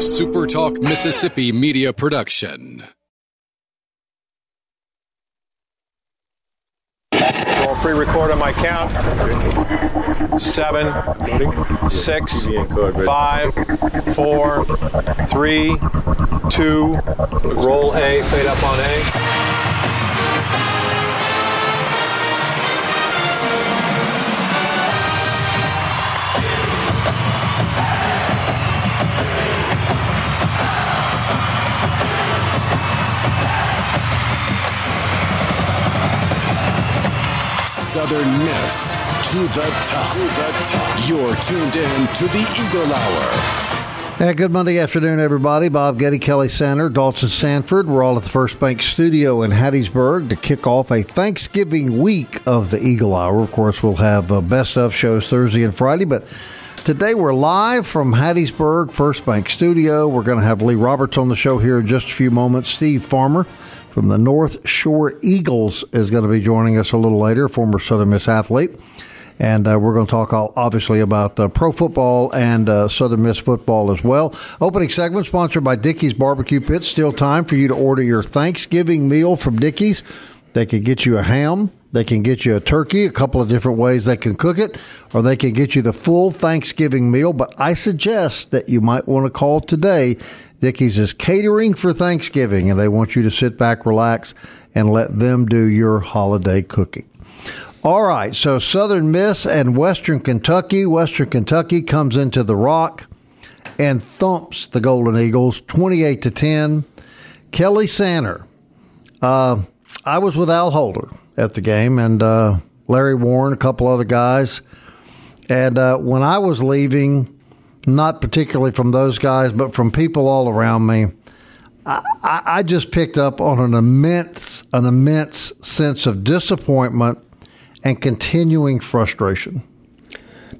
SuperTalk Mississippi media production. I'll pre-record on my count. Seven, six, five, four, three, two. Roll A. Fade up on A. Southern Miss to the top. To the top. You're tuned in to the Eagle Hour. Hey, good Monday afternoon, everybody. Bob Getty, Kelly Sander, Dalton Sanford. We're all at the First Bank Studio in Hattiesburg to kick off a Thanksgiving week of the Eagle Hour. Of course, we'll have uh, best of shows Thursday and Friday, but today we're live from Hattiesburg First Bank Studio. We're going to have Lee Roberts on the show here in just a few moments. Steve Farmer from the North Shore Eagles is going to be joining us a little later, former Southern Miss athlete. And uh, we're going to talk all, obviously about uh, pro football and uh, Southern Miss football as well. Opening segment sponsored by Dickey's Barbecue Pit. Still time for you to order your Thanksgiving meal from Dickey's. They can get you a ham. They can get you a turkey, a couple of different ways they can cook it, or they can get you the full Thanksgiving meal. But I suggest that you might want to call today. Dickey's is catering for Thanksgiving, and they want you to sit back, relax, and let them do your holiday cooking. All right, so Southern Miss and Western Kentucky. Western Kentucky comes into the Rock and thumps the Golden Eagles 28 to 10. Kelly Sander. Uh, I was with Al Holder at the game and uh, Larry Warren, a couple other guys. And uh, when I was leaving, not particularly from those guys, but from people all around me, I, I just picked up on an immense, an immense sense of disappointment and continuing frustration.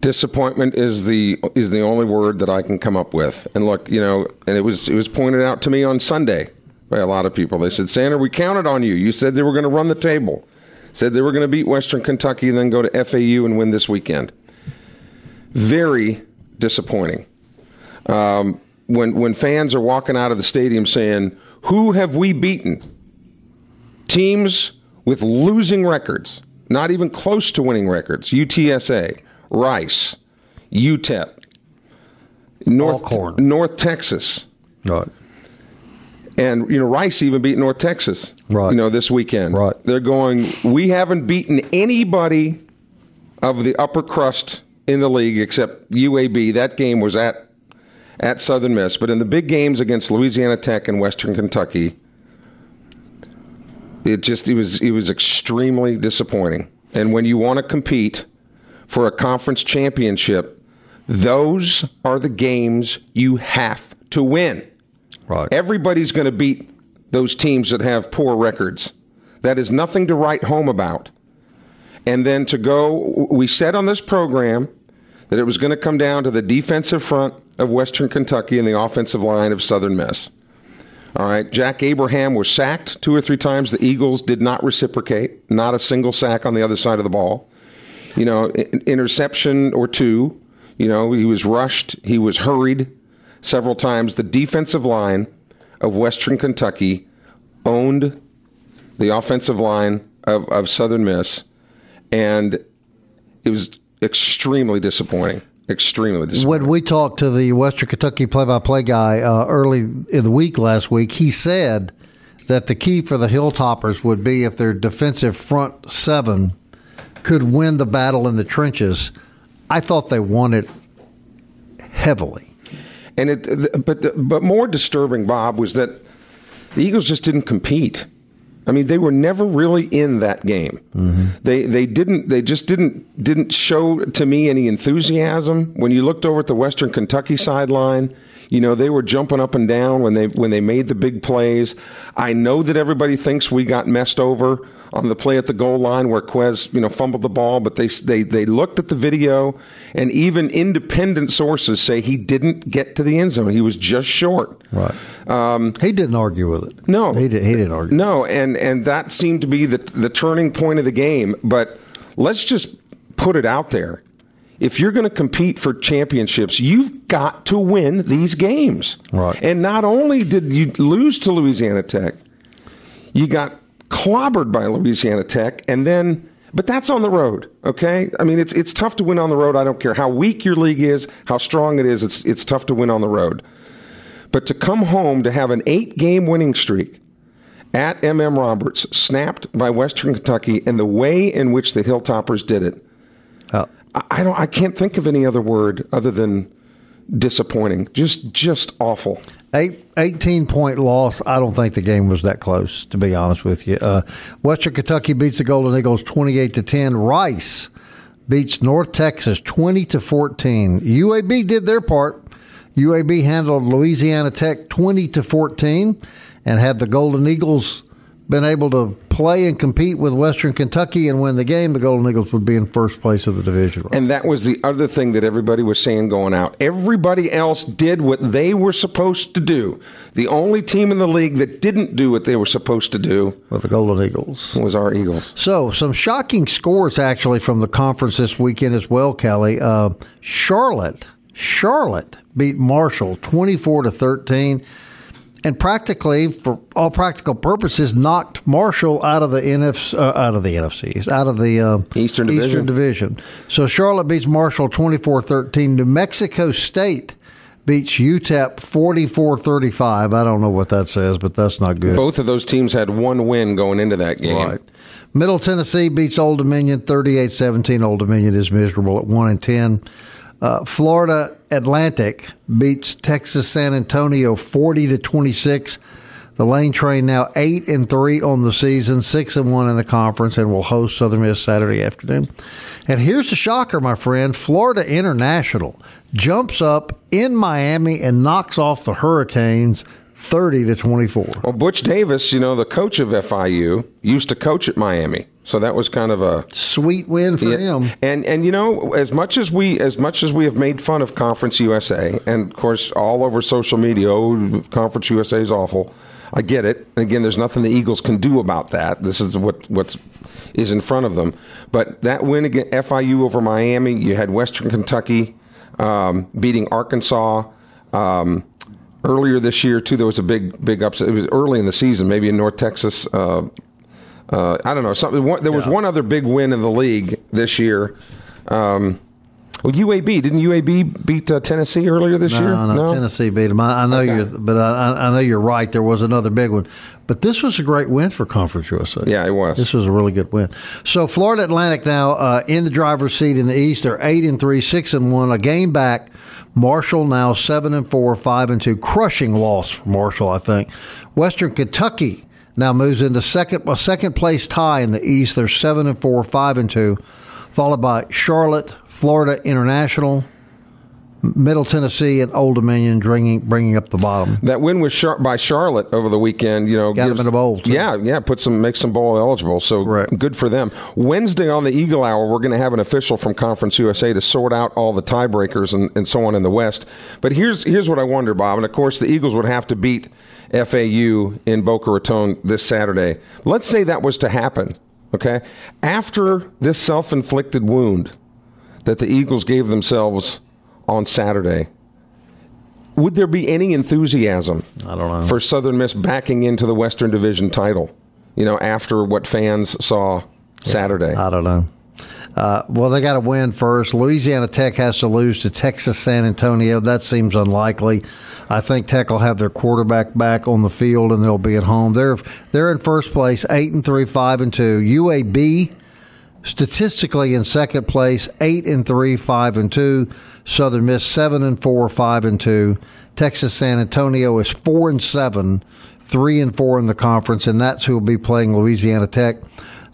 Disappointment is the is the only word that I can come up with. And look, you know, and it was it was pointed out to me on Sunday by a lot of people. They said, "Sander, we counted on you. You said they were going to run the table. Said they were going to beat Western Kentucky and then go to FAU and win this weekend." Very disappointing. Um, when when fans are walking out of the stadium saying, "Who have we beaten?" Teams with losing records, not even close to winning records. UTSA, Rice, UTEP, North. North Texas, Right. and you know Rice even beat North Texas. Right. You know this weekend. Right. They're going. We haven't beaten anybody of the upper crust in the league except UAB. That game was at at Southern Miss, but in the big games against Louisiana Tech and Western Kentucky, it just it was it was extremely disappointing. And when you want to compete for a conference championship, those are the games you have to win. Right. Everybody's going to beat those teams that have poor records. That is nothing to write home about. And then to go, we said on this program that it was going to come down to the defensive front of Western Kentucky and the offensive line of Southern Miss. All right, Jack Abraham was sacked two or three times. The Eagles did not reciprocate, not a single sack on the other side of the ball. You know, interception or two. You know, he was rushed, he was hurried several times. The defensive line of Western Kentucky owned the offensive line of, of Southern Miss, and it was extremely disappointing. Extremely disappointing. When we talked to the Western Kentucky play-by-play guy uh, early in the week last week, he said that the key for the Hilltoppers would be if their defensive front seven could win the battle in the trenches. I thought they won it heavily. And it, but but more disturbing, Bob, was that the Eagles just didn't compete. I mean, they were never really in that game. Mm-hmm. They they didn't they just didn't didn't show to me any enthusiasm. When you looked over at the Western Kentucky sideline, you know they were jumping up and down when they when they made the big plays. I know that everybody thinks we got messed over on the play at the goal line where Quez you know fumbled the ball, but they they they looked at the video, and even independent sources say he didn't get to the end zone. He was just short. Right. Um, he didn't argue with it. No, he did. He didn't argue. No, and and that seemed to be the the turning point of the game. But let's just put it out there: if you're going to compete for championships, you've got to win these games. Right. And not only did you lose to Louisiana Tech, you got clobbered by Louisiana Tech, and then. But that's on the road, okay? I mean, it's it's tough to win on the road. I don't care how weak your league is, how strong it is. It's it's tough to win on the road. But to come home to have an eight game winning streak at MM Roberts, snapped by Western Kentucky, and the way in which the Hilltoppers did it, Uh, I, I don't. I can't think of any other word other than disappointing. Just just awful. Eight, 18 point loss. I don't think the game was that close, to be honest with you. Uh, Western Kentucky beats the Golden Eagles 28 to 10. Rice beats North Texas 20 to 14. UAB did their part. UAB handled Louisiana Tech 20 to 14 and had the Golden Eagles been able to play and compete with Western Kentucky and win the game, the Golden Eagles would be in first place of the division. And that was the other thing that everybody was saying going out. Everybody else did what they were supposed to do. The only team in the league that didn't do what they were supposed to do with the Golden Eagles. was our Eagles. So, some shocking scores actually from the conference this weekend as well, Kelly. Uh, Charlotte, Charlotte beat Marshall 24 to 13 and practically for all practical purposes knocked Marshall out of the NFC uh, out of the NFCs out of the uh, Eastern Division. Eastern Division. So Charlotte beats Marshall 24-13. New Mexico State beats UTEP 44-35. I don't know what that says, but that's not good. Both of those teams had one win going into that game. Right. Middle Tennessee beats Old Dominion 38-17. Old Dominion is miserable at 1 and 10. Uh, Florida Atlantic beats Texas San Antonio 40 to 26. The Lane Train now 8 and 3 on the season, 6 and 1 in the conference and will host Southern Miss Saturday afternoon. And here's the shocker, my friend. Florida International jumps up in Miami and knocks off the Hurricanes 30 to 24. Well, Butch Davis, you know, the coach of FIU, used to coach at Miami. So that was kind of a Sweet win for him. And and you know, as much as we as much as we have made fun of Conference USA, and of course all over social media, oh, Conference USA is awful. I get it. And again, there's nothing the Eagles can do about that. This is what what's is in front of them. But that win against FIU over Miami, you had Western Kentucky um, beating Arkansas. Um, earlier this year too, there was a big big upset. It was early in the season, maybe in North Texas. Uh, uh, I don't know. Something. One, there was Yeah. one other big win in the league this year. Um, well, UAB didn't UAB beat uh, Tennessee earlier this year? No, no, Tennessee beat them. I, I know Okay. you're, but I, I know you're right. There was another big one, but this was a great win for Conference USA. Yeah, it was. This was a really good win. So Florida Atlantic now uh, in the driver's seat in the East. They're eight and three, six and one, a game back. Marshall now seven and four, five and two, crushing loss for Marshall. I think Western Kentucky now moves into second a second place tie in the East. They're seven and four, five and two, followed by Charlotte, Florida International, Middle Tennessee, and Old Dominion, bringing bringing up the bottom. That win was Char- by Charlotte over the weekend. You know, Got 'em in a bowl, too. Yeah, yeah, put some, make some bowl eligible. So Correct. good for them. Wednesday on the Eagle Hour, we're going to have an official from Conference USA to sort out all the tiebreakers and, and so on in the West. But here's here's what I wonder, Bob. And of course, the Eagles would have to beat FAU in Boca Raton this Saturday. Let's say that was to happen. Okay, after this self-inflicted wound that the Eagles gave themselves on Saturday would there be any enthusiasm I don't know. for Southern Miss backing into the Western Division title? You know, after what fans saw Saturday. I don't know. Uh, well, they got to win first. Louisiana Tech has to lose to Texas San Antonio. That seems unlikely. I think Tech will have their quarterback back on the field and they'll be at home. They're they're in first place, eight and three, five and two. UAB statistically in second place, eight and three, five and two. Southern Miss seven and four, five and two. Texas San Antonio is four and seven, three and four in the conference, and that's who will be playing Louisiana Tech.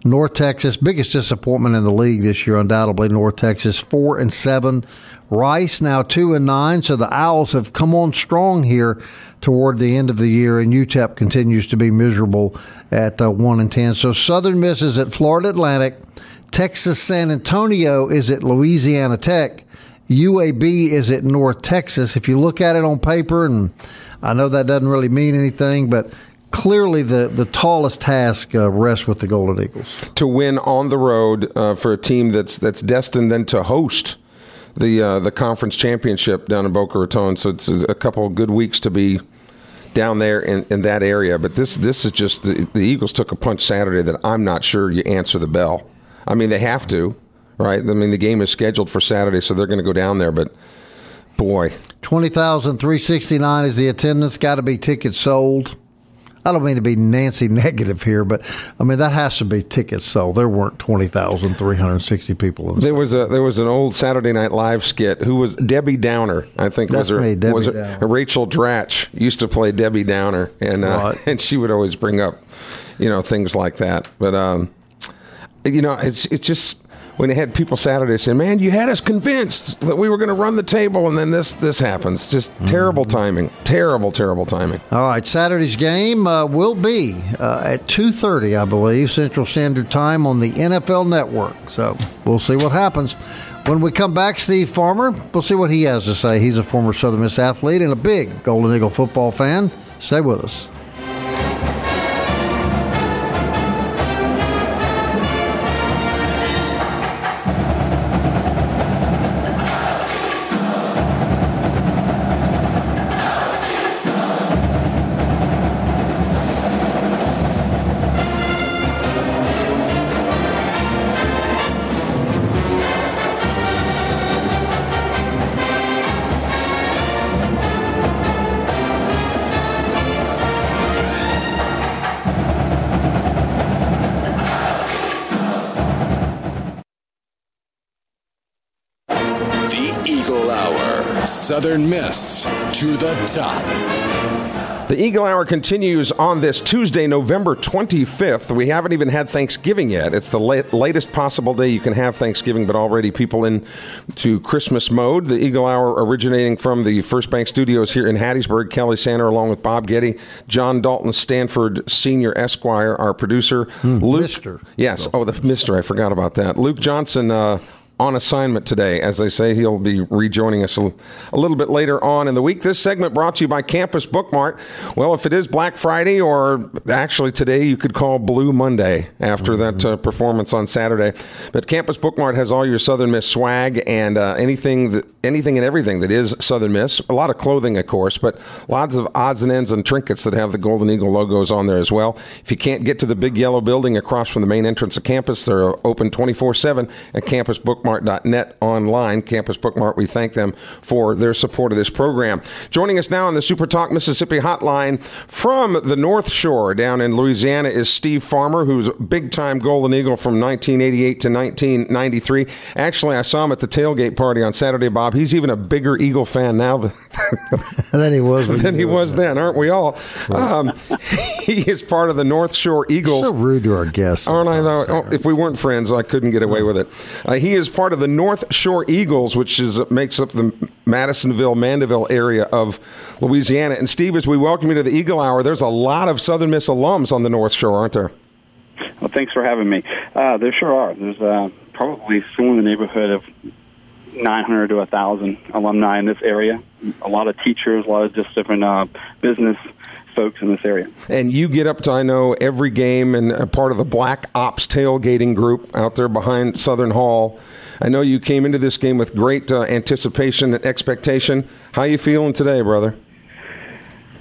North Texas, biggest disappointment in the league this year, undoubtedly. North Texas four and seven. Rice now two and nine. So the Owls have come on strong here toward the end of the year, and UTEP continues to be miserable at uh, one and ten. So Southern Miss is at Florida Atlantic. Texas San Antonio is at Louisiana Tech. UAB is at North Texas. If you look at it on paper, and I know that doesn't really mean anything, but clearly the, the tallest task uh, rests with the Golden Eagles. to win on the road uh, for a team that's that's destined then to host the uh, the conference championship down in Boca Raton. So it's a couple of good weeks to be down there in, in that area. But this this is just the, the Eagles took a punch Saturday that I'm not sure you answer the bell. I mean, they have to, right? I mean, the game is scheduled for Saturday, so they're going to go down there. But boy, twenty thousand three sixty nine is the attendance. Got to be tickets sold. I don't mean to be Nancy negative here, but I mean that has to be tickets sold. There weren't twenty thousand three hundred sixty people. In there was a there was an old Saturday Night Live skit. Who was Debbie Downer? I think That's was her. Me, Debbie was her, Rachel Dratch used to play Debbie Downer, and uh, and she would always bring up, you know, things like that. But um, you know, it's it's just when they had people Saturday saying, "Man, you had us convinced that we were going to run the table, and then this this happens." Just mm-hmm. terrible timing, terrible, terrible timing. All right, Saturday's game uh, will be uh, at two thirty, I believe, Central Standard Time on the NFL Network. So we'll see what happens. When we come back, Steve Farmer, we'll see what he has to say. He's a former Southern Miss athlete and a big Golden Eagle football fan. Stay with us. Southern Miss to the top. The Eagle Hour continues on this Tuesday, November 25th. We haven't even had Thanksgiving yet. It's the late, latest possible day you can have Thanksgiving, but already people in to Christmas mode. The Eagle Hour originating from the First Bank Studios here in Hattiesburg. Kelly Sander along with Bob Getty, John Dalton Stanford Senior Esquire, our producer. Mm, Luke, Mister. Yes. Oh, the Mister. I forgot about that. Luke Johnson. Uh, on assignment today. As they say, he'll be rejoining us a, a, little bit later on in the week. This segment brought to you by Campus Bookmart. Well, if it is Black Friday, or actually today, you could call Blue Monday after mm-hmm. that uh, performance on Saturday. But Campus Bookmart has all your Southern Miss swag and uh, anything that, anything and everything that is Southern Miss. A lot of clothing, of course, but lots of odds and ends and trinkets that have the Golden Eagle logos on there as well. If you can't get to the big yellow building across from the main entrance of campus, they're open 24 7 at Campus Bookmart bookmart.net online. Campus Bookmart, we thank them for their support of this program. Joining us now on the Super Talk Mississippi hotline from the North Shore down in Louisiana is Steve Farmer, who's big time Golden Eagle from 1988 to 1993. Actually, I saw him at the tailgate party on Saturday, Bob. He's even a bigger Eagle fan now than, than he was than he was then, aren't we all? Um, he is part of the North Shore Eagles. So rude to our guests. Aren't I? Though? Oh, if we weren't friends, I couldn't get away with it. Uh, he is part of the North Shore Eagles, which is makes up the Madisonville, Mandeville area of Louisiana. And Steve, as we welcome you to the Eagle Hour, there's a lot of Southern Miss alums on the North Shore, aren't there? Well, thanks for having me. Uh, there sure are. There's uh, probably somewhere in the neighborhood of 900 to 1,000 alumni in this area. A lot of teachers, a lot of just different uh, business folks in this area. And you get up to, I know, every game and a part of the Black Ops tailgating group out there behind Southern Hall. I know you came into this game with great uh, anticipation and expectation. How you feeling today, brother?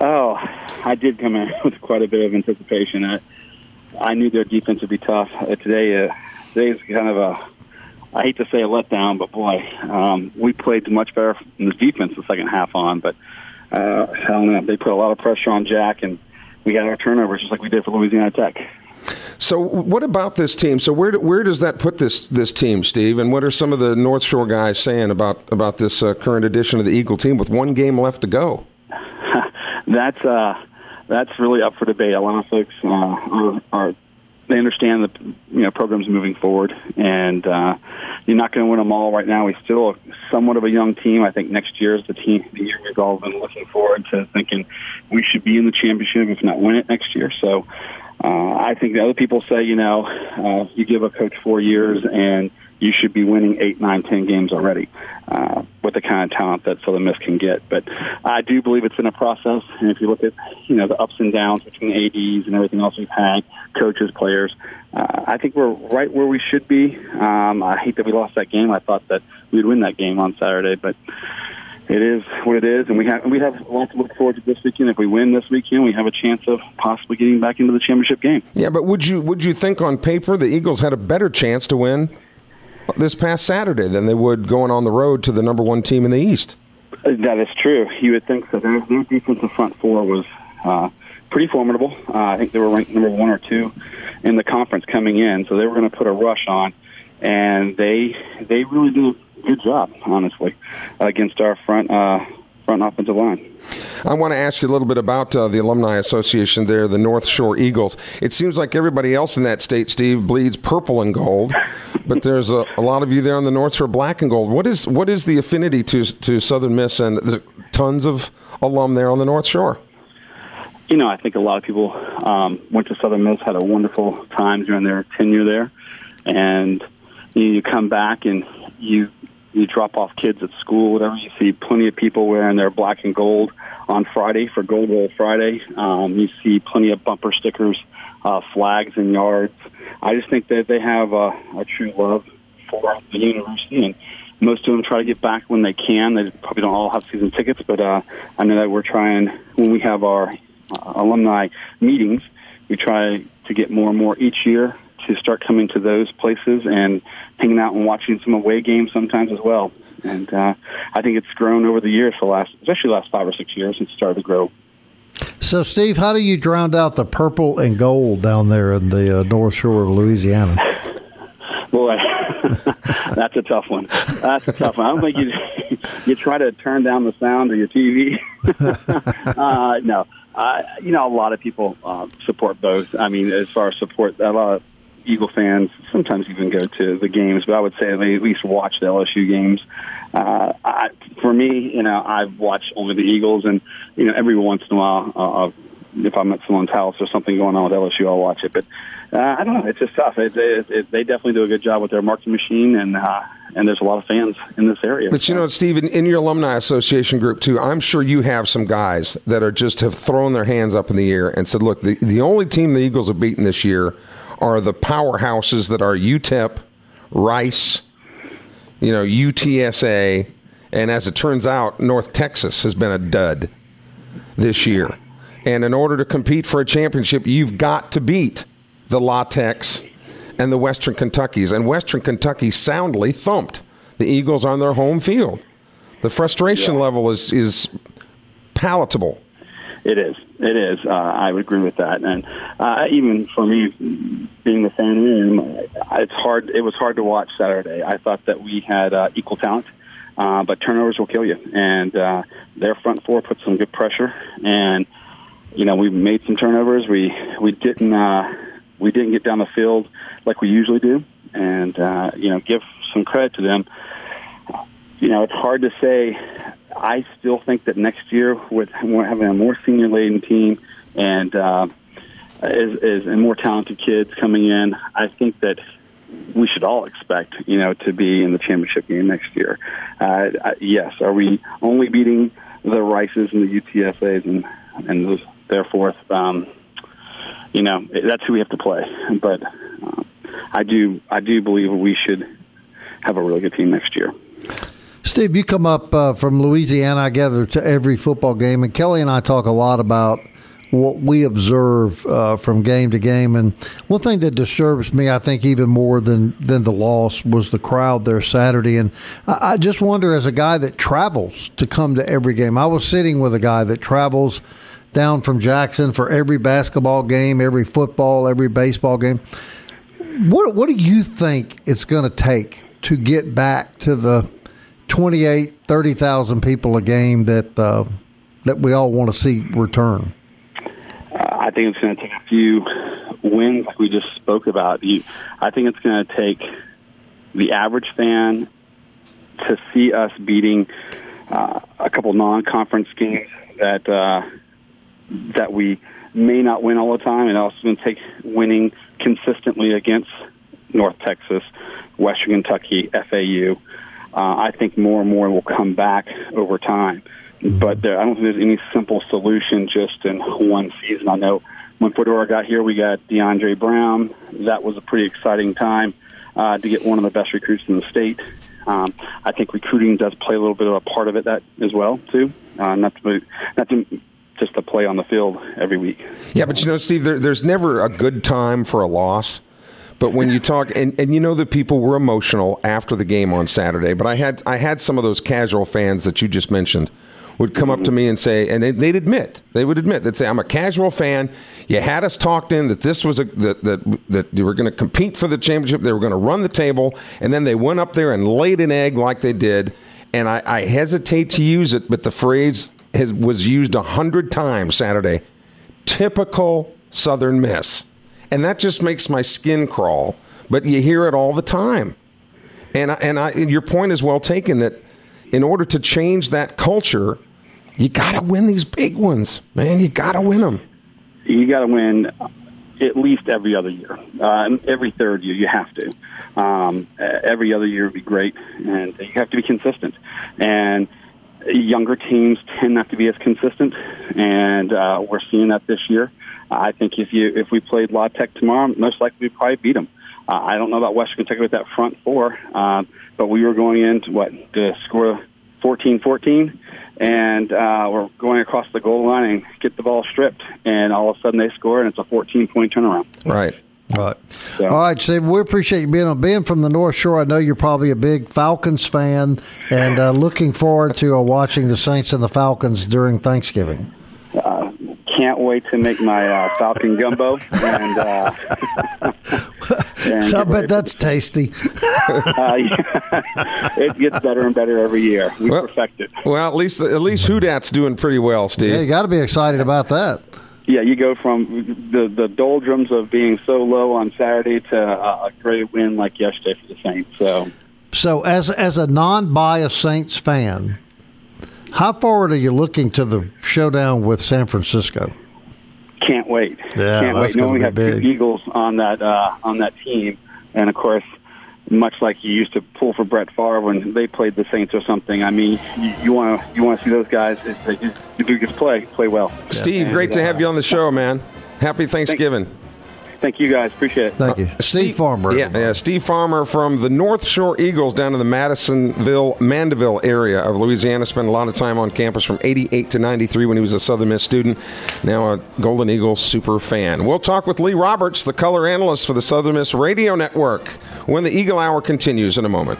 Oh, I did come in with quite a bit of anticipation. I, I knew their defense would be tough. Uh, today, uh, today's kind of a I hate to say a letdown, but boy, um, we played much better in the defense the second half on. But uh, hell no, they put a lot of pressure on Jack, and we got our turnovers just like we did for Louisiana Tech. So, what about this team? So, where where does that put this this team, Steve? And what are some of the North Shore guys saying about about this uh, current edition of the Eagle team with one game left to go? that's uh, that's really up for debate. A lot of folks uh, are, are they understand the you know program's moving forward, and uh, you're not going to win them all right now. We still somewhat of a young team. I think next year is the team the year we've all been looking forward to, thinking we should be in the championship, if not win it next year. So uh, I think the other people say, you know, uh, you give a coach four years and you should be winning eight, nine, ten games already uh, with the kind of talent that Southern Miss can get. But I do believe it's been a process, and if you look at you know the ups and downs between ads and everything else we've had, coaches, players, uh, I think we're right where we should be. Um, I hate that we lost that game. I thought that we'd win that game on Saturday, but it is what it is, and we have we have a lot to look forward to this weekend. If we win this weekend, we have a chance of possibly getting back into the championship game. Yeah, but would you would you think on paper the Eagles had a better chance to win this past Saturday than they would going on the road to the number one team in the East? That is true. You would think so. Their, their defensive front four was uh, pretty formidable. Uh, I think they were ranked number one or two in the conference coming in, so they were going to put a rush on, and they they really did a good job, honestly, against our front uh, front offensive line. I want to ask you a little bit about uh, the Alumni Association there, the North Shore Eagles. It seems like everybody else in that state, Steve, bleeds purple and gold, but there's a, a, lot of you there on the North Shore black and gold. What is what is the affinity to to Southern Miss and the tons of alum there on the North Shore? You know, I think a lot of people um, went to Southern Miss, had a wonderful time during their tenure there, and you come back and you you drop off kids at school, whatever. You see plenty of people wearing their black and gold on Friday for Gold Bowl Friday. Um, you see plenty of bumper stickers, uh, flags in yards. I just think that they have uh, a true love for the university, and most of them try to get back when they can. They probably don't all have season tickets, but uh, I know that we're trying when we have our uh, alumni meetings. We try to get more and more each year to start coming to those places and hanging out and watching some away games sometimes as well. And uh, I think it's grown over the years, the last, especially the last five or six years, it's started to grow. So, Steve, how do you drown out the purple and gold down there in the uh, North Shore of Louisiana? Boy, that's a tough one. That's a tough one. I don't think you you try to turn down the sound of your TV. uh, no, uh, you know, a lot of people uh, support both. I mean, as far as support, a lot of Eagle fans sometimes even go to the games, but I would say they at least watch the LSU games. Uh, I, for me, you know, I've watched only the Eagles, and you know, every once in a while, uh, if I'm at someone's house or something going on with LSU, I'll watch it. But uh, I don't know; it's just tough. It, it, it, they definitely do a good job with their marketing machine, and uh, and there's a lot of fans in this area. But you know, Steve, in, in your alumni association group too, I'm sure you have some guys that are just have thrown their hands up in the air and said, "Look, the the only team the Eagles have beaten this year." Are the powerhouses that are UTEP, Rice, you know, UTSA, and as it turns out, North Texas has been a dud this year. And in order to compete for a championship, you've got to beat the La Techs and the Western Kentuckys. And Western Kentucky soundly thumped the Eagles on their home field. The frustration yeah. level is is palatable. It is. It is. Uh, I would agree with that. And uh, even for me, being the fan room, it's hard. It was hard to watch Saturday. I thought that we had uh, equal talent, uh, but turnovers will kill you. And uh, their front four put some good pressure. And you know, we made some turnovers. We we didn't uh, we didn't get down the field like we usually do. And uh, you know, give some credit to them. You know, it's hard to say I still think that next year, with having a more senior laden team and uh, is, is and more talented kids coming in, I think that we should all expect, you know, to be in the championship game next year. Uh, yes, are we only beating the Rices and the UTSA's and and therefore, um, you know, that's who we have to play. But uh, I do I do believe we should have a really good team next year. Steve, you come up uh, from Louisiana, I gather, to every football game, and Kelly and I talk a lot about what we observe uh, from game to game. And one thing that disturbs me, I think, even more than than the loss was the crowd there Saturday. And I, I just wonder, as a guy that travels to come to every game, I was sitting with a guy that travels down from Jackson for every basketball game, every football, every baseball game. What what do you think it's going to take to get back to the 28, 30,000 people a game that uh, that we all want to see return? I think it's going to take a few wins, like we just spoke about. You, I think it's going to take the average fan to see us beating uh, a couple non-conference games that uh, that we may not win all the time, and also going to take winning consistently against North Texas, Western Kentucky, FAU. Uh, I think more and more will come back over time. But there, I don't think there's any simple solution just in one season. I know when Fedora got here, we got DeAndre Brown. That was a pretty exciting time uh, to get one of the best recruits in the state. Um, I think recruiting does play a little bit of a part of it that as well too. Uh, not to not to just to play on the field every week. Yeah, but you know, Steve, there, there's never a good time for a loss. But when you talk, and, and you know that people were emotional after the game on Saturday, but I had I had some of those casual fans that you just mentioned would come up to me and say, and they'd admit, they would admit, they'd say, "I'm a casual fan. You had us talked in that this was a that that, that you were going to compete for the championship. They were going to run the table, and then they went up there and laid an egg like they did." And I, I hesitate to use it, but the phrase has, was used a hundred times Saturday. Typical Southern Miss, and that just makes my skin crawl. But you hear it all the time, and I, and I, your point is well taken that in order to change that culture, you got to win these big ones, man. You got to win them. You got to win at least every other year. Uh, every third year, you have to. Um, every other year would be great, and you have to be consistent. And younger teams tend not to be as consistent, and uh, we're seeing that this year. I think if you if we played La Tech tomorrow, most likely we'd probably beat them. Uh, I don't know about Western Kentucky with that front four, uh, but we were going in to what to score 14-14, and uh, we're going across the goal line and get the ball stripped, and all of a sudden they score, and it's a 14 point turnaround. Right. Right. So. All right, Steve. We appreciate you being on. Being from the North Shore, I know you're probably a big Falcons fan, and uh, looking forward to uh, watching the Saints and the Falcons during Thanksgiving. Uh, can't wait to make my uh, Falcon gumbo, and, uh, and I bet that's tasty. uh, yeah. it gets better and better every year. We well, perfect it. Well, at least at least Who Dats doing pretty well, Steve. Yeah, you got to be excited about that. Yeah, you go from the the doldrums of being so low on Saturday to a great win like yesterday for the Saints. So, so as as a non-biased Saints fan, how forward are you looking to the showdown with San Francisco? Can't wait. Yeah, Can't wait. Knowing we have big. two Eagles on that uh, on that team, and of course, much like you used to pull for Brett Favre when they played the Saints or something. I mean, you want to you want to see those guys. They just, do just play play well. Steve, great to have uh, you on the show, man. Happy Thanksgiving. Thank you, guys. Appreciate it. Thank you. Steve, Farmer. Yeah, yeah, Steve Farmer from the North Shore Eagles down in the Madisonville, Mandeville area of Louisiana. Spent a lot of time on campus from 88 to 93 when he was a Southern Miss student. Now a Golden Eagles super fan. We'll talk with Lee Roberts, the color analyst for the Southern Miss Radio Network, when the Eagle Hour continues in a moment.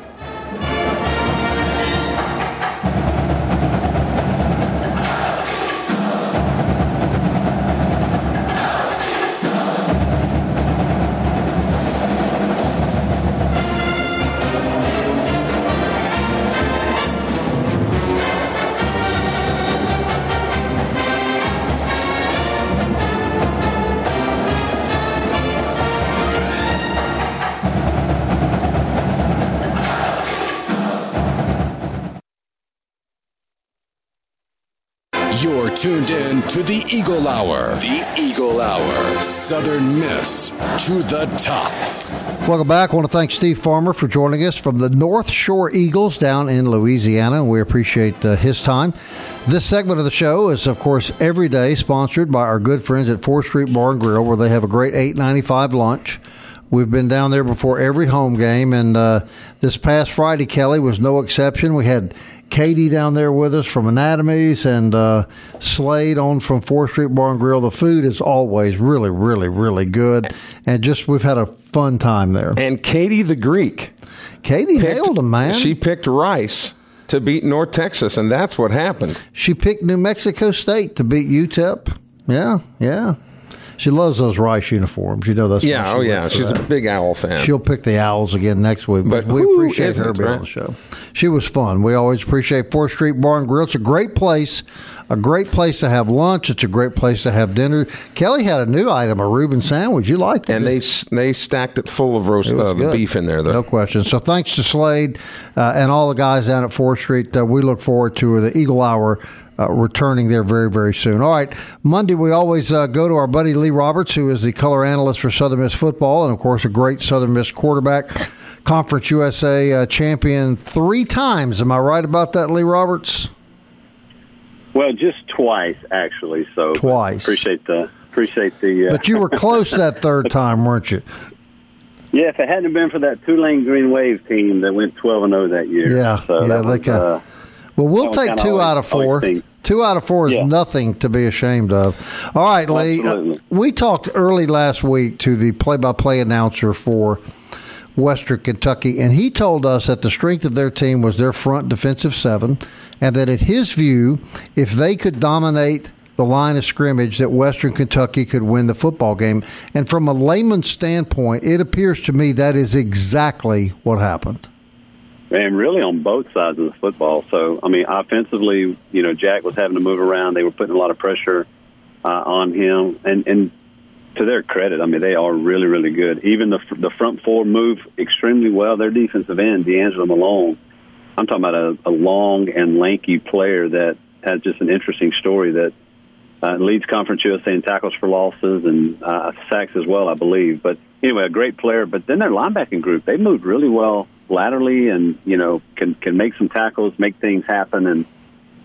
To the top. Welcome back. I want to thank Steve Farmer for joining us from the North Shore Eagles down in Louisiana. We appreciate uh, his time. This segment of the show is, of course, every day sponsored by our good friends at 4th Street Bar and Grill, where they have a great eight ninety five lunch. We've been down there before every home game, and uh, this past Friday, Kelly was no exception. We had Katie down there with us from Anatomies and uh, Slade on from 4th Street Bar and Grill. The food is always really, really, really good. And just, we've had a fun time there. And Katie the Greek. Katie picked, nailed him, man. She picked Rice to beat North Texas, and that's what happened. She picked New Mexico State to beat UTEP. Yeah, yeah. She loves those Rice uniforms. You know that's yeah. Oh yeah, she's that. a big owl fan. She'll pick the owls again next week. But, but we appreciate her being right? on the show. She was fun. We always appreciate Fourth Street Bar and Grill. It's a great place. A great place to have lunch. It's a great place to have dinner. Kelly had a new item, a Reuben sandwich. You liked it, and they they stacked it full of roast uh, beef in there. Though. No question. So thanks to Slade uh, and all the guys down at Fourth Street. Uh, we look forward to the Eagle Hour uh, returning there very, very soon. All right, Monday we always uh, go to our buddy Lee Roberts, who is the color analyst for Southern Miss football, and of course a great Southern Miss quarterback, Conference USA uh, champion three times. Am I right about that, Lee Roberts? Well, just twice actually. So twice. Appreciate the appreciate the. Uh, but you were close that third time, weren't you? Yeah, if it hadn't been for that Tulane Green Wave team that went twelve and zero oh that year. Yeah, so yeah, they kind. Well, we'll take two out of four. Two out of four is yeah. nothing to be ashamed of. All right, Lee. Uh, we talked early last week to the play-by-play announcer for Western Kentucky, and he told us that the strength of their team was their front defensive seven, and that, in his view, if they could dominate the line of scrimmage, that Western Kentucky could win the football game. And from a layman's standpoint, it appears to me that is exactly what happened and really on both sides of the football. So, I mean, offensively, you know, Jack was having to move around. They were putting a lot of pressure uh, on him, and and to their credit, I mean, they are really, really good. Even the the front four move extremely well. Their defensive end, D'Angelo Malone, I'm talking about a, a long and lanky player that has just an interesting story that uh, leads Conference USA in tackles for losses and uh, sacks as well, I believe. But anyway, a great player. But then their linebacking group, they moved really well laterally and you know can can make some tackles, make things happen, and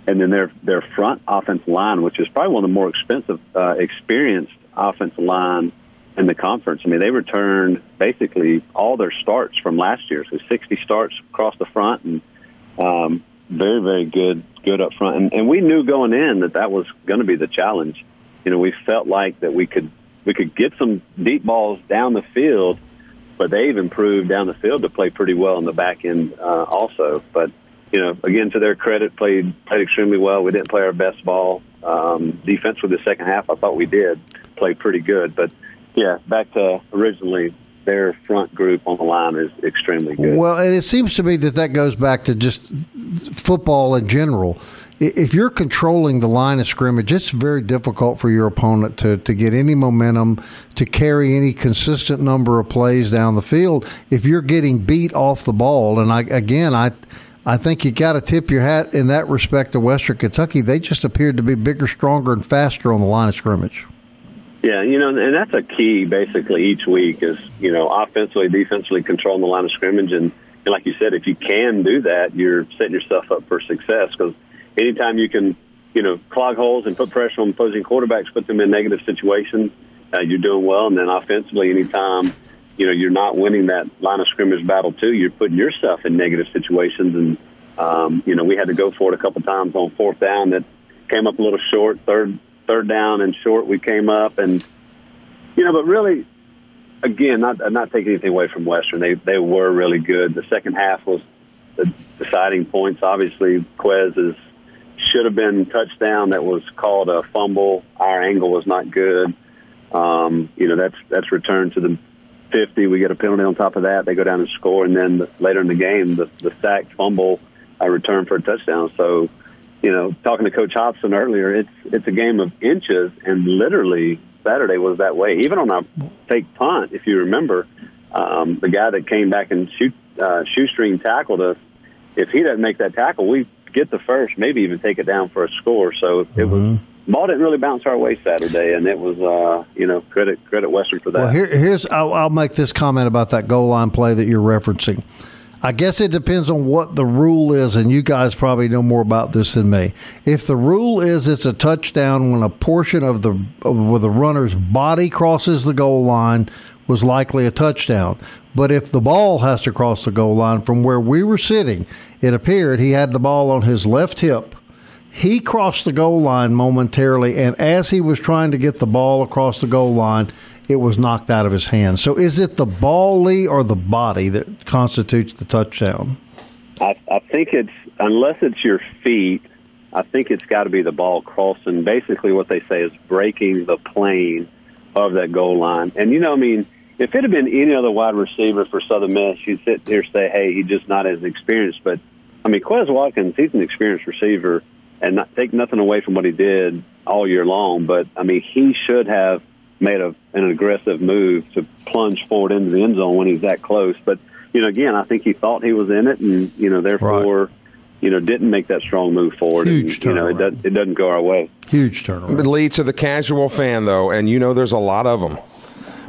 and then their their front offensive line, which is probably one of the more expensive, uh, experienced offensive line in the conference. I mean, they returned basically all their starts from last year, so 60 starts across the front, and um, very very good good up front. And, and we knew going in that that was going to be the challenge. You know, we felt like that we could we could get some deep balls down the field but they've improved down the field to play pretty well in the back end uh, also. But you know, again, to their credit, played played extremely well. We didn't play our best ball. Um, defense for the second half, I thought we did play pretty good. But yeah, back to originally their front group on the line is extremely good. Well, and it seems to me that that goes back to just football in general. If you're controlling the line of scrimmage, it's very difficult for your opponent to, to get any momentum, to carry any consistent number of plays down the field. If you're getting beat off the ball, and I again, I. I think you got to tip your hat in that respect to Western Kentucky. They just appeared to be bigger, stronger, and faster on the line of scrimmage. Yeah, you know, and that's a key basically each week is, you know, offensively, defensively controlling the line of scrimmage. And, and like you said, if you can do that, you're setting yourself up for success because anytime you can, you know, clog holes and put pressure on opposing quarterbacks, put them in negative situations, uh, you're doing well. And then offensively, anytime, you know, you're not winning that line of scrimmage battle too, you're putting yourself in negative situations. And, um, you know, we had to go for it a couple times on fourth down that came up a little short, third third down and short, we came up and you know, but really, again, not not taking anything away from Western, they they were really good. The second half was the deciding points. Obviously, Quez should have been touchdown. That was called a fumble. Our angle was not good. Um, you know, that's that's returned to the 50. We get a penalty on top of that. They go down and score, and then the, later in the game, the, the sacked fumble, I return for a touchdown. So you know, talking to Coach Hopson earlier, it's it's a game of inches, and literally Saturday was that way. Even on our fake punt, if you remember, um, the guy that came back and shoot uh, shoestring tackled us. If he doesn't make that tackle, we get the first, maybe even take it down for a score. So it mm-hmm. was ball didn't really bounce our way Saturday, and it was uh, you know credit credit Western for that. Well, here, here's I'll, I'll make this comment about that goal line play that you're referencing. I guess it depends on what the rule is, and you guys probably know more about this than me. If the rule is it's a touchdown when a portion of the of where the runner's body crosses the goal line was likely a touchdown. But if the ball has to cross the goal line from where we were sitting, it appeared he had the ball on his left hip. He crossed the goal line momentarily, and as he was trying to get the ball across the goal line, it was knocked out of his hand. So is it the ball, Lee, or the body that constitutes the touchdown? I, I think it's, unless it's your feet, I think it's got to be the ball crossing. Basically, what they say is breaking the plane of that goal line. And, you know, I mean, if it had been any other wide receiver for Southern Miss, you'd sit here and say, hey, he's just not as experienced. But, I mean, Quez Watkins, he's an experienced receiver and not take nothing away from what he did all year long. But, I mean, he should have made a, an aggressive move to plunge forward into the end zone when he's that close. But you know, again, I think he thought he was in it, and you know, therefore, right. you know, didn't make that strong move forward. Huge and, you know, it, does, it doesn't go our way. Huge turnaround. lead to the casual fan, though, and you know there's a lot of them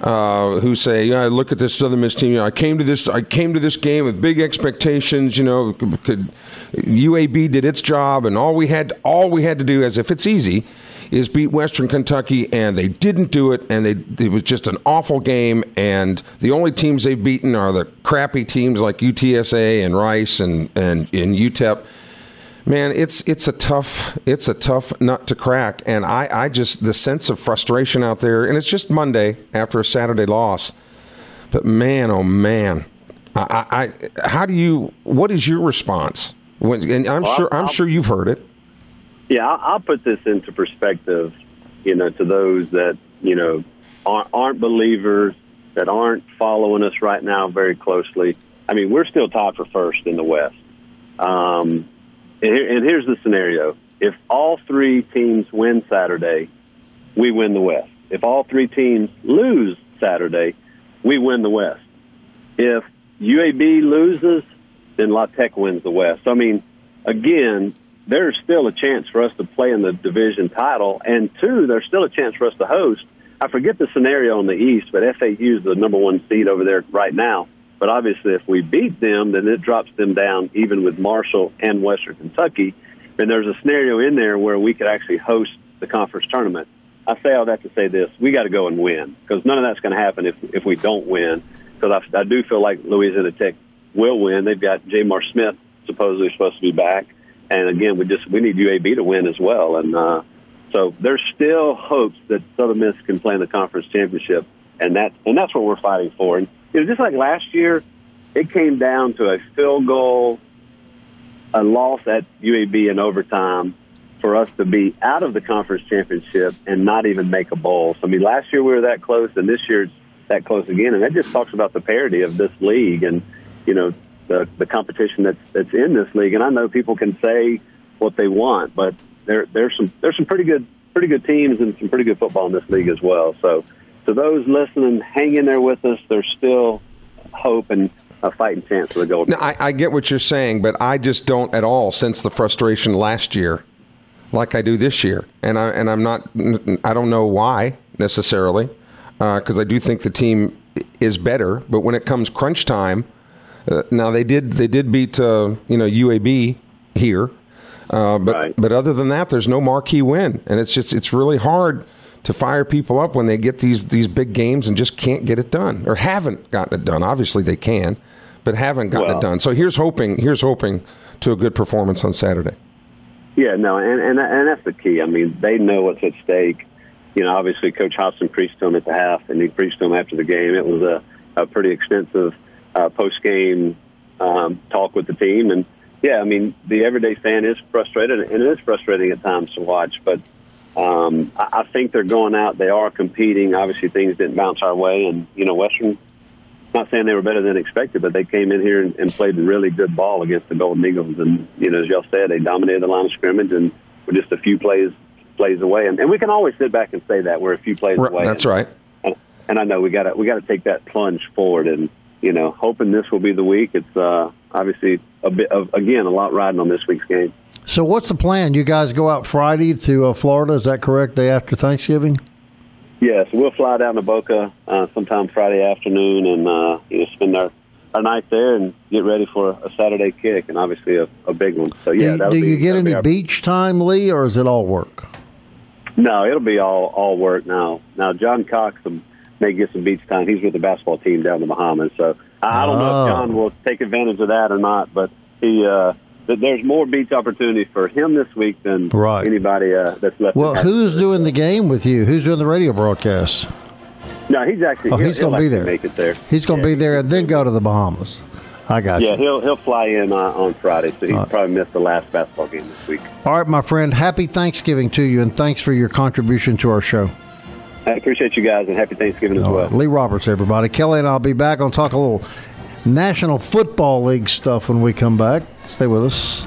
uh, who say, "Yeah, look at this Southern Miss team. You know, I came to this. I came to this game with big expectations. You know, could, UAB did its job, and all we had, all we had to do, as if it's easy, is beat Western Kentucky, and they didn't do it, and they it was just an awful game. And the only teams they've beaten are the crappy teams like UTSA and Rice and and, and UTEP." Man, it's it's a tough it's a tough nut to crack, and I, I just the sense of frustration out there, and it's just Monday after a Saturday loss, but man, oh man, I, I how do you what is your response? When, and I'm Well, sure I'm I'll- sure you've heard it. Yeah, I'll, I'll put this into perspective, you know, to those that you know aren't, aren't believers that aren't following us right now very closely. I mean, we're still tied for first in the West. Um, and, here, and here's the scenario: if all three teams win Saturday, we win the West. If all three teams lose Saturday, we win the West. If UAB loses, then La Tech wins the West. I mean, again, there's still a chance for us to play in the division title, and two, there's still a chance for us to host. I forget the scenario in the East, but FAU is the number one seed over there right now. But obviously, if we beat them, then it drops them down even with Marshall and Western Kentucky. And there's a scenario in there where we could actually host the conference tournament. I say all that to say this: we got to go and win because none of that's going to happen if if we don't win. Because I, I do feel like Louisiana Tech will win. They've got J'Mar Smith supposedly supposed to be back, and again, we just we need UAB to win as well. And uh, so there's still hopes that Southern Miss can play in the conference championship, and that and that's what we're fighting for. And you know, just like last year, it came down to a field goal, a loss at UAB in overtime for us to be out of the conference championship and not even make a bowl. So I mean, last year we were that close, and this year it's that close again, and that just talks about the parity of this league and you know the the competition that's that's in this league. And I know people can say what they want, but there there's some there's some pretty good pretty good teams and some pretty good football in this league as well. So to those listening, hang in there with us. There's still hope and a fighting chance for the Golden. No, I, I get what you're saying, but I just don't at all sense the frustration last year like I do this year, and I and I'm not. I don't know why necessarily, because I do think the team is better. But when it comes crunch time, uh, now they did they did beat uh, you know UAB here, uh, but Right. but other than that, there's no marquee win, and it's just it's really hard to fire people up when they get these these big games and just can't get it done or haven't gotten it done. Obviously they can, but haven't gotten Well- it done. So here's hoping here's hoping to a good performance on Saturday. Yeah, no, and, and and that's the key. I mean, they know what's at stake. You know, obviously, Coach Hopson preached to them at the half, and he preached to them after the game. It was a, a pretty extensive uh, post game um, talk with the team, and yeah, I mean, the everyday fan is frustrated, and it is frustrating at times to watch. But um, I, I think they're going out; they are competing. Obviously, things didn't bounce our way, and you know, Western. Not saying they were better than expected, but they came in here and, and played really good ball against the Golden Eagles, and you know, as y'all said, they dominated the line of scrimmage and were just a few plays plays away. And, and we can always sit back and say that we're a few plays Right, away. that's And- right. And, and I know we got to we got to take that plunge forward, and you know, hoping this will be the week. It's uh, obviously a bit of again a lot riding on this week's game. So, what's the plan? You guys go out Friday to uh, Florida. Is that correct? Day after Thanksgiving. Yes, we'll fly down to Boca uh, sometime Friday afternoon and uh, you know spend our, our night there and get ready for a Saturday kick and obviously a, a big one. So Do, yeah, you- do be, you get be any our- beach time, Lee, or is it all work? No, it'll be all all work now. Now John Cox may get some beach time. He's with the basketball team down in the Bahamas, so I don't know Oh. if John will take advantage of that or not. But he uh, there's more beach opportunities for him this week than Right. anybody uh, that's left. Well, who's doing the game with you? Who's doing the radio broadcast? No, he's actually. Oh, he's going to be there. Make it there. He's going to Yeah. be there and then go to the Bahamas. I got Yeah, you. he'll he'll fly in uh, on Friday, so he's right. probably missed the last basketball game this week. All right, my friend. Happy Thanksgiving to you, and thanks for your contribution to our show. I appreciate you guys and happy Thanksgiving as All well. right, Lee Roberts, everybody. Kelly and I'll be back on talk a little National Football League stuff when we come back. Stay with us.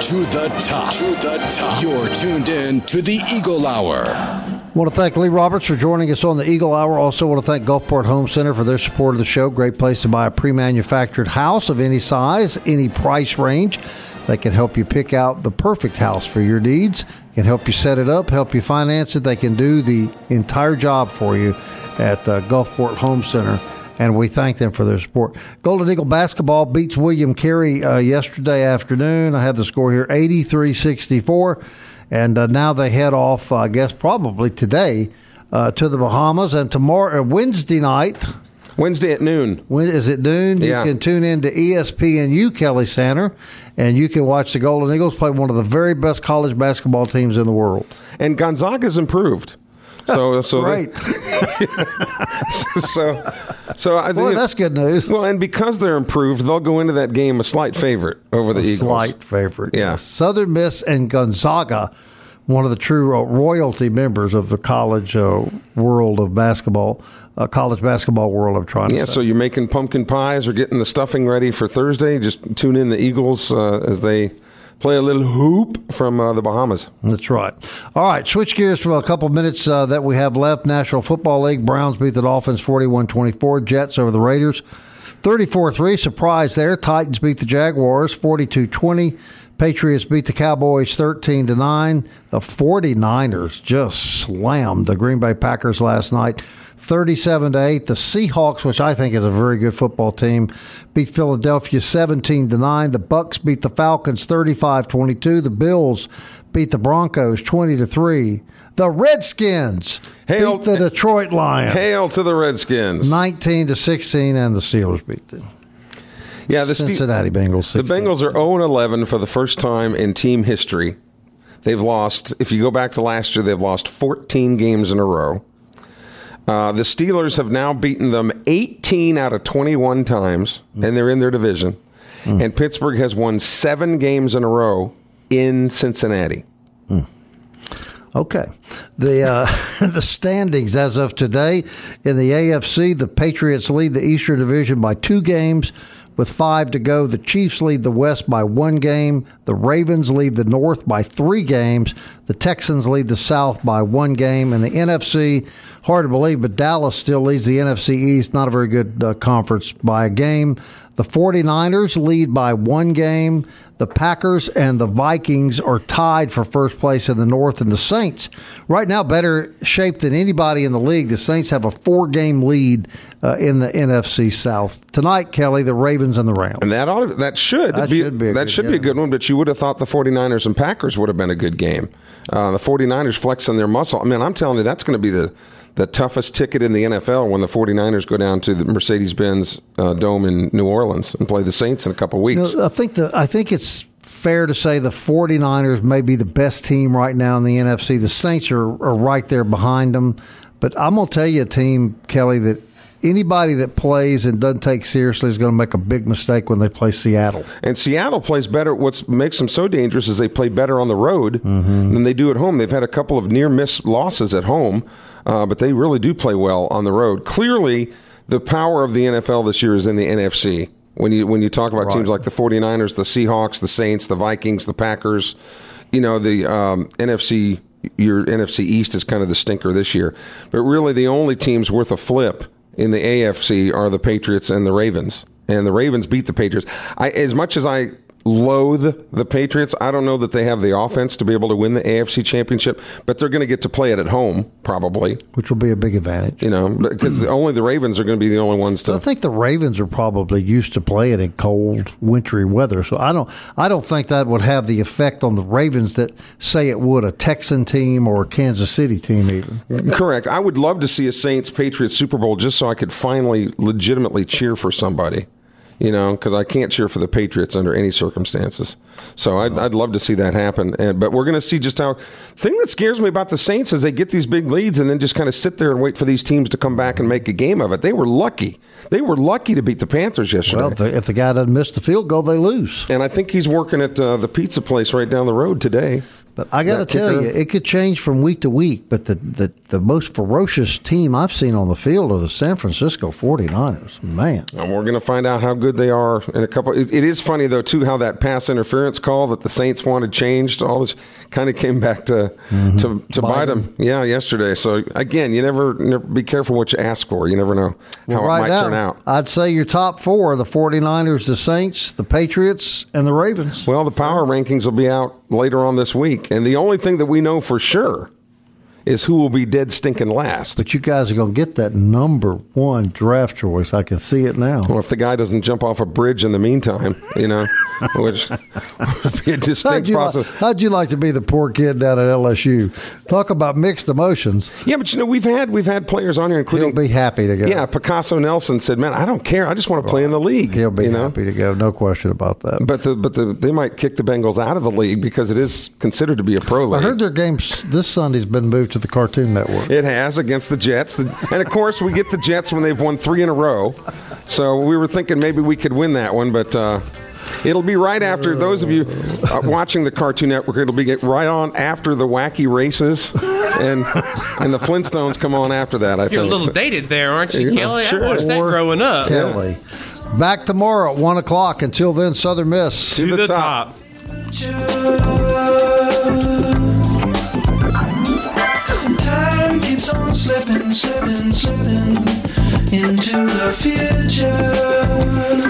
To the top. To the top. You're tuned in to the Eagle Hour. I want to thank Lee Roberts for joining us on the Eagle Hour. Also, want to thank Gulfport Home Center for their support of the show. Great place to buy a pre-manufactured house of any size, any price range. They can help you pick out the perfect house for your needs. Can help you set it up, help you finance it. They can do the entire job for you at uh, Gulfport Home Center and we thank them for their support. Golden Eagle basketball beats William Carey uh, yesterday afternoon. I have the score here 83 64. And uh, now they head off, uh, I guess, probably today uh, to the Bahamas. And tomorrow, uh, Wednesday night, Wednesday at noon. when is it noon? Yeah. You can tune in to ESPNU Kelly Center, and you can watch the Golden Eagles play one of the very best college basketball teams in the world. And Gonzaga's improved. So, so Great. so, so I think Boy, that's good news. Well, and because they're improved, they'll go into that game a slight favorite over the A Eagles. Slight favorite. Yeah. Southern Miss and Gonzaga, one of the true royalty members of the college uh, world of basketball, uh, college basketball world. I'm trying to Yeah, so you're making pumpkin pies or getting the stuffing ready for Thursday. Just tune in the Eagles uh, as they play a little hoop from uh, the Bahamas. That's right. All right, switch gears for a couple minutes uh, that we have left. National Football League Browns beat the Dolphins 41 24. Jets over the Raiders 34 3. Surprise there. Titans beat the Jaguars 42 20. Patriots beat the Cowboys 13 to 9. The 49ers just slammed the Green Bay Packers last night 37 to 8. The Seahawks, which I think is a very good football team, beat Philadelphia 17 to 9. The Bucks beat the Falcons 35-22. The Bills beat the Broncos 20 to 3. The Redskins Hail- beat the Detroit Lions Hail to the Redskins! 19 to 16 and the Steelers beat them. Yeah, the Ste- Cincinnati Bengals. The Bengals are 0 11 for the first time in team history. They've lost, if you go back to last year, they've lost 14 games in a row. Uh, the Steelers have now beaten them 18 out of 21 times, and they're in their division. And Pittsburgh has won seven games in a row in Cincinnati. Okay. The uh, the standings as of today in the AFC, the Patriots lead the Eastern Division by two games with five to go. The Chiefs lead the West by one game. The Ravens lead the North by three games. The Texans lead the South by one game. And the NFC, hard to believe, but Dallas still leads the NFC East. Not a very good uh, conference by a game. The 49ers lead by one game. The Packers and the Vikings are tied for first place in the North, and the Saints, right now, better shape than anybody in the league. The Saints have a four game lead uh, in the NFC South. Tonight, Kelly, the Ravens and the Rams. And that ought to, that should That be, should be a that good should be a good one, but you would have thought the 49ers and Packers would have been a good game. Uh, the 49ers flexing their muscle. I mean, I'm telling you, that's going to be the, the toughest ticket in the NFL when the 49ers go down to the Mercedes Benz uh, Dome in New Orleans and play the Saints in a couple weeks. You know, I think the I think it's fair to say the 49ers may be the best team right now in the NFC. The Saints are, are right there behind them. But I'm going to tell you a team, Kelly, that anybody that plays and doesn't take seriously is going to make a big mistake when they play Seattle. And Seattle plays better. What makes them so dangerous is they play better on the road than they do at home. They've had a couple of near miss losses at home, uh, but they really do play well on the road. Clearly, the power of the NFL this year is in the NFC. When you when you talk about teams like the 49ers, the Seahawks, the Saints, the Vikings, the Packers, you know, the um, NFC your NFC East is kind of the stinker this year. But really the only teams worth a flip in the AFC are the Patriots and the Ravens and the Ravens beat the Patriots. I, as much as I loathe the Patriots, I don't know that they have the offense to be able to win the AFC Championship, but they're going to get to play it at home probably. which will be a big advantage. You know, because only the Ravens are going to be the only ones to I think the Ravens are probably used to playing in cold, wintry weather, so I don't. I don't think that would have the effect on the Ravens that say it would a Texan team or a Kansas City team, even. Correct. I would love to see a Saints Patriots Super Bowl just so I could finally legitimately cheer for somebody. You know, because I can't cheer for the Patriots under any circumstances. So I'd, I'd love to see that happen. And, but we're going to see just how. Thing that scares me about the Saints is they get these big leads and then just kind of sit there and wait for these teams to come back and make a game of it. They were lucky. They were lucky to beat the Panthers yesterday. Well, if the, if the guy doesn't miss the field goal, they lose. and I think he's working at uh, the pizza place right down the road today. But I got to tell you, it could change from week to week. But the, the, the most ferocious team I've seen on the field are the San Francisco 49ers. Man. And we're going to find out how good they are in a couple. It, it is funny though too how that pass interference call that the Saints wanted changed. All this kind of came back to mm-hmm. to, to bite Bite them. Yeah, yesterday. So again, you never, never be careful what you ask for. You never know how right it might now, turn out. I'd say your top four are the 49ers, the Saints, the Patriots, and the Ravens. Well, the power rankings will be out later on this week, and the only thing that we know for sure is who will be dead stinking last. But you guys are going to get that number one draft choice. I can see it now. Well, if the guy doesn't jump off a bridge in the meantime, you know, which would be a How'd distinct you, like, how'd you like to be the poor kid down at LSU? Talk about mixed emotions. Yeah, but you know, we've had we've had players on here, He'll including be happy to go. yeah, Picasso Nelson said, "Man, I don't care. I just want to play in the league." He'll be you know? happy to go. No question about that. But the but the they might kick the Bengals out of the league because it is considered to be a pro league. I heard their games this Sunday's been moved to the Cartoon Network. It has against the Jets, The- and of course we get the Jets when they've won three in a row. So we were thinking maybe we could win that one, but uh, it'll be right after those of you uh, watching the Cartoon Network. It'll be right on after the wacky races, and and the Flintstones come on after that. I You're a little So- dated there, aren't you, Yeah, Kelly? sure. I watched that growing up. Kelly. Back tomorrow at 1 o'clock. Until then, Southern Miss. To the top. Time slipping, slipping, slipping into the future.